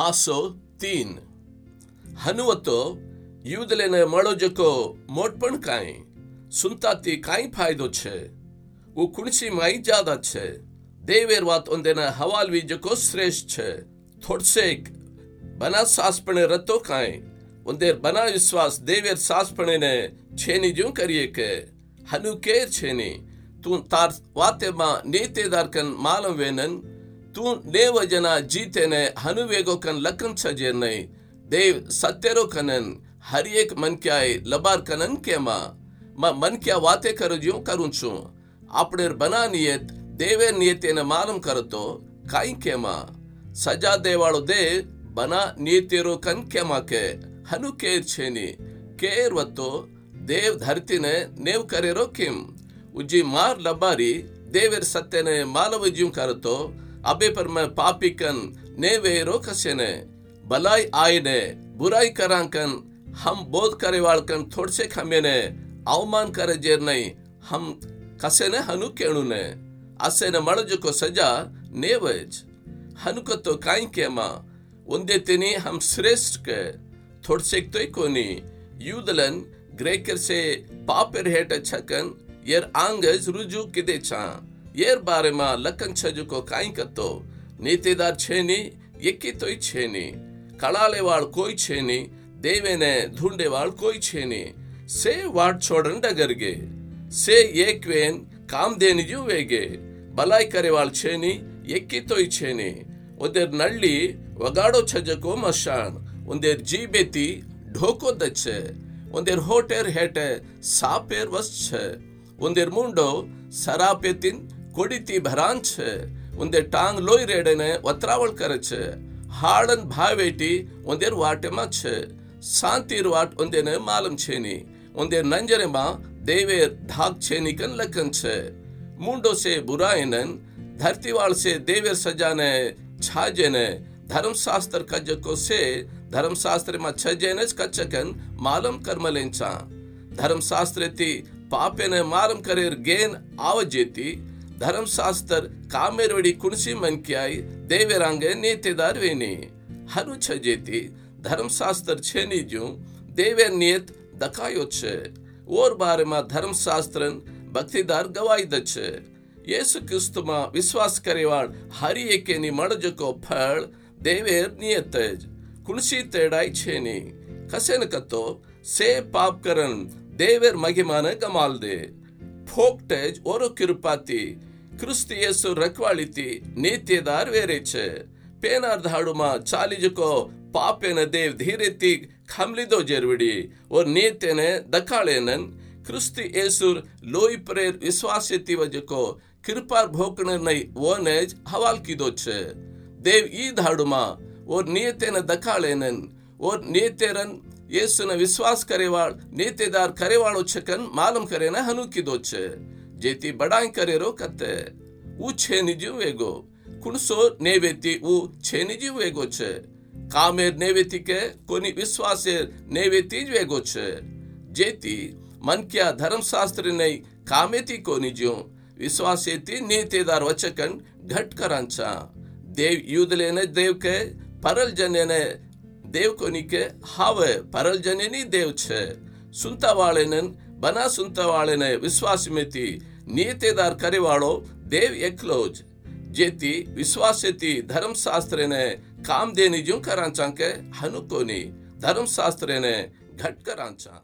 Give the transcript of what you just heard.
हासो तीन हनुवतो યુદલેને મળો જકો મોટ પણ કાંઈ સુનતાથી કાંઈ ફાયદો છે ઉ કુણસી માઈ જાદા છે દેવેર વાત ઓંદેને હવાલવી જકો શ્રેષ્ઠ છે થોડસેક બના સાસપણે રતો કાંઈ ઓંદેર બના વિશ્વાસ દેવેર સાસપણેને છેની જ્યું કરીએ કે હનુ કે છેની તું તાર વાતેમાં નીતેદાર કન માલમ વેનન તું નેવ જના જીતેને હનુ વેગો કન લકન સજેર નહીં દેવ સત્યરો કનન હરી એક મન ક્યાય લબાર કનન કેમાં માં મન ક્યા વાતે કરું જ્યું કરું છું આપણે બના નિયત દેવે નિયતેને માલમ કરતો કાંઈ કેમાં સજા દેવાળો દે બના નિયતેરો કન કેમાં કે હનુ કેર છેની કેર વતો દેવ ધરતીને નેવ કરેરો કિમ ઉજી માર લબારી દેવેર સત્યને માલવ જ્યું કરતો अबे पर मैं पापीकन ने वेरो कसेने भलाई आयने बुराई करांकन हम बोध करेवाड़कन थोड़ से खमेने ಅವಮಾನ ಕರೆ ಜೇರ್ನೈ ಹಂ ಕಸೆನೆ ಹನು ಕೇಳುನೆ ಅಸೆನ ಮಳಜುಕೊ ಸಜಾ ನೇವಜ್ ಹನುಕತ್ತೋ ಕಾಯಿ ಕೇಮ ಒಂದೇ ತಿನಿ ಹಂ ಶ್ರೇಷ್ಠ ಥೊಡ್ಸೆಕ್ ತೊಯ್ ಕೋನಿ ಯೂದಲನ್ ಗ್ರೇಕರ್ ಸೆ ಪಾಪೆರ್ ಹೇಟ ಛಕನ್ ಯರ್ ಆಂಗಜ್ ರುಜು ಕಿದೆ ಚಾ jer barema લકંછજકો કાંઈ કરતો નીતિદાર છે નહીં એક્કીતોય છે નહીં કળાલેવાળ કોઈ છે નહીં દેવેને ધૂંડેવાળ કોઈ છે નહીં સે વાટ છોડંಡಗರ್ಗೆ સે એકવેન કામદેનિયુ વેગે બલાઈ કરેવાળ છે નહીં એક્કીતોય છે નહીં ಒಂದೆರ್ ನಳ್ಳಿ ಒಗಾಡೋ ಛಜಕೋ ಮಶಾಣ್ ಒಂದೆರ್ ಜೀಬೆತಿ ಢೋಕೋ ದಚ್ಚೆ ಒಂದೆರ್ ಹೋಟೆರ್ ಹೇಟೆ ಸಾಪೇರ್ ವಸ್ಛೆ ಒಂದೆರ್ ಮುಂಡೋ ಸರಾಪೆತಿನ್ કોડીથી ભરાન છે ಒಂದೇ ಟಾಂಗ್ ಲೋಯ್ ರೇಡನೆ ಒತ್ರಾವಳ್ ಕರಚೆ ಹಾಡನ್ ಭಾವೇಟಿ ಒಂದೇರ್ ವಾಟೆ ಮಚ್ಚೆ ಶಾಂತಿರ್ ವಾಟ್ ಒಂದೇನೆ ಮಾಲಂ ಛೇನಿ ಒಂದೇ ನಂಜನೆ ಮಾ ದೇವೆ ಧಾಕ್ ಛೇನಿ ಕನ್ ಲಕ್ಕನ್ ಛೆ ಮುಂಡೋ ಸೆ ಬುರಾಯನನ್ ಧರ್ತಿವಾಳ್ ಸೆ ದೇವೇರ್ ಸಜಾನೆ ಛಾಜೆನೆ ಧರ್ಮಶಾಸ್ತ್ರ ಕಜ್ಜಕೋ ಸೆ ಧರ್ಮಶಾಸ್ತ್ರ ಮಾ ಛಜೆನೆ ಕಚ್ಚಕನ್ ಮಾಲಂ ಕರ್ಮಲೆಂಚ ಧರ್ಮಶಾಸ್ತ್ರ ತಿ ಪಾಪೆನೆ ಮಾಲಂ ಕರೇರ್ ಗೇನ್ ಆವಜೇತಿ ಧರ್ಮಶಾಸ್ತ್ರ ಕಾಮೆರೊಡಿ ಕುಣಸಿ ಮನ್ಕ್ಯಾಯ್ ದೇವೆರಾಂಗೆ ನೇತೆದಾರ್ ವೇನೆ ಹರು ಛಜೇತಿ ಧರ್ಮಶಾಸ್ತ್ರ ಛೇನಿಜು ದೇವೇರ್ ನೇತ್ ದಕಾಯೋಚ್ ಓರ್ ಬಾರೆಮ ಧರ್ಮಶಾಸ್ತ್ರನ್ ಭಕ್ತಿದಾರ್ ಗವಾಯ್ದಚ್ ಯೇಸು ಕ್ರಿಸ್ತುಮ ವಿಶ್ವಾಸ್ ಕರೆವಾಳ್ ಹರಿಯೇಕೆ ನಿ ಮಡಜಕೋ ಫಳ್ ದೇವೇರ್ ನಿಯತಜ್ ಕುಣಸಿ ತೇಡಾಯ್ ಛೇನಿ ಕಸೆನ ಕತ್ತೋ ಸೇ ಪಾಪ್ ಕರನ್ ದೇವೇರ್ ಮಗಿಮಾನ ಗಮಾಲ್ದೆ ಫೋಕ್ಟೇಜ್ ಓರೋ ಕಿರುಪಾತಿ ಕ್ರಿಸ್ತ ಯೇಸು ರಕ್ವಾಳಿತಿ ನೀತಿದಾರ್ವೇರಿಚ್ ಪೇನಾರ್ದ ಹಾಡುಮ ಚಾಲಿಜುಕೋ ಪಾಪೇನ ದೇವ್ ಧೀರೆತ್ತಿ ಖಮ್ಲಿದೋ ಜೆರ್ವಿಡಿ ಒರ್ ನೀತೇನೆ ದಕಾಳೇನನ್ ಕ್ರಿಸ್ತ ಯೇಸುರ್ ಲೋಯಿ ಪ್ರೇರ್ ವಿಶ್ವಾಸ್ಯತಿ ವಜಕೋ કૃપા ભોકણનઈ વોનેજ હવાલ કીધો છે દેવ ઈ ધાડુમાં ઓર નિયતેને દખાળેનન ઓર નિયતેરન યેસુને વિશ્વાસ કરેવાળ નિયતેદાર કરેવાળો છકન માલમ કરેને હનુ કીધો છે ಜೇತಿ ಬಡಾಂಗ್ ಕರೆರೋ ಕತ್ತೆ ಊ ಛೇನಿಜು ವೇಗೋ ಕುಣಸೋ ನೇವೇತಿ ಊ ಛೇನಿಜು ವೇಗೋ ಛೆ ಕಾಮೇರ್ ನೇವೇತಿಕೆ ಕೊನಿ ವಿಶ್ವಾಸೇರ್ ನೇವೇತಿಜ್ ವೇಗೋ ಛೆ ಜೇತಿ ಮನ್ಕ್ಯ ಧರ್ಮಶಾಸ್ತ್ರನೈ ಕಾಮೇತಿ ಕೋನಿಜು ವಿಶ್ವಾಸೇತಿ ನೇತೇದಾರ್ ವಚಕನ್ ಘಟ್ ಕರಾಂಚ ದೇವ್ ಯೂದಲೇನೆ ದೇವ್ಕೆ ಪರಲ್ ಜನೇನೆ ದೇವ್ ಕೊನಿಕೆ ಹಾವೆ ಪರಲ್ ಜನೇನಿ ದೇವ್ ಛೆ ಸುಂತವಾಳೆನನ್ બનાસુંતાવાળેને વિશ્વાસમેથી નિયતેદાર કરેવાળો દેવ એકલો જ જેથી વિશ્વાસેથી ધર્મશાસ્ત્રને કામદેની જુંકરાંચાંકે હનુકોની ધર્મશાસ્ત્રને ઘટકરાંચાં